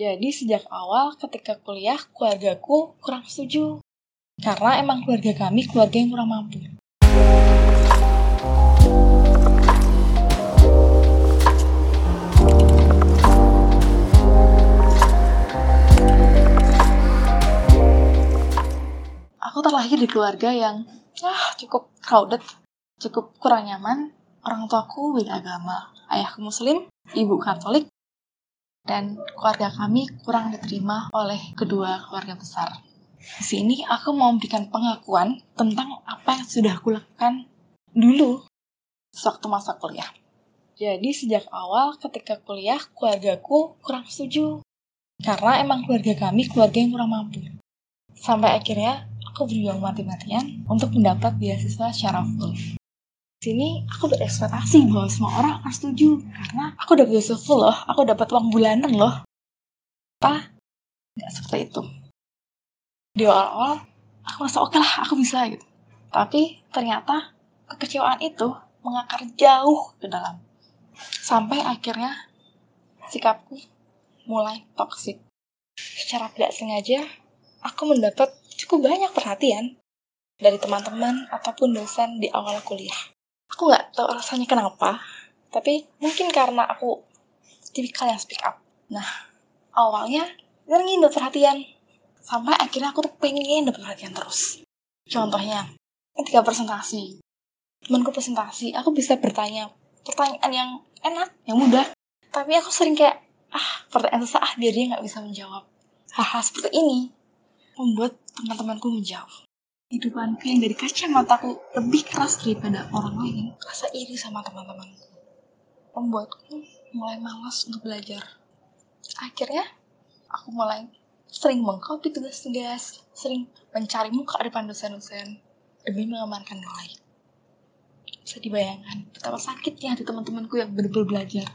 Jadi sejak awal ketika kuliah, keluargaku kurang setuju. Karena emang keluarga kami keluarga yang kurang mampu. Aku terlahir di keluarga yang ah, cukup crowded, cukup kurang nyaman. Orang tuaku beda agama, ayahku muslim, ibu katolik, dan keluarga kami kurang diterima oleh kedua keluarga besar. Di sini aku mau memberikan pengakuan tentang apa yang sudah aku lakukan dulu sewaktu masa kuliah. Jadi sejak awal ketika kuliah, keluargaku kurang setuju. Karena emang keluarga kami keluarga yang kurang mampu. Sampai akhirnya aku berjuang mati-matian untuk mendapat beasiswa secara full. Sini aku berekspektasi bahwa semua orang akan setuju karena aku dapat beasiswa loh, aku dapat uang bulanan loh. Apa? Nggak seperti itu. Di awal-awal aku merasa oke lah, aku bisa gitu. Tapi ternyata kekecewaan itu mengakar jauh ke dalam. Sampai akhirnya sikapku mulai toksik. Secara tidak sengaja, aku mendapat cukup banyak perhatian dari teman-teman ataupun dosen di awal kuliah. Aku nggak tahu rasanya kenapa, tapi mungkin karena aku tipikal yang speak up. Nah, awalnya ingin dapat perhatian, sampai akhirnya aku tuh pengen dapat perhatian terus. Contohnya, ketika presentasi, temanku presentasi, aku bisa bertanya pertanyaan yang enak, yang mudah, tapi aku sering kayak, ah, pertanyaan susah, ah, biar dia nggak bisa menjawab. Hal-hal seperti ini membuat teman-temanku menjauh. Hidupanku yang dari kacamataku lebih keras daripada orang lain, rasa iri sama teman-temanku. Membuatku mulai malas untuk belajar. Akhirnya, aku mulai sering mengcopy tugas-tugas, sering mencari muka depan dosen-dosen demi mengamankan nilai. Bisa dibayangkan betapa sakitnya hati teman-temanku yang benar-benar belajar.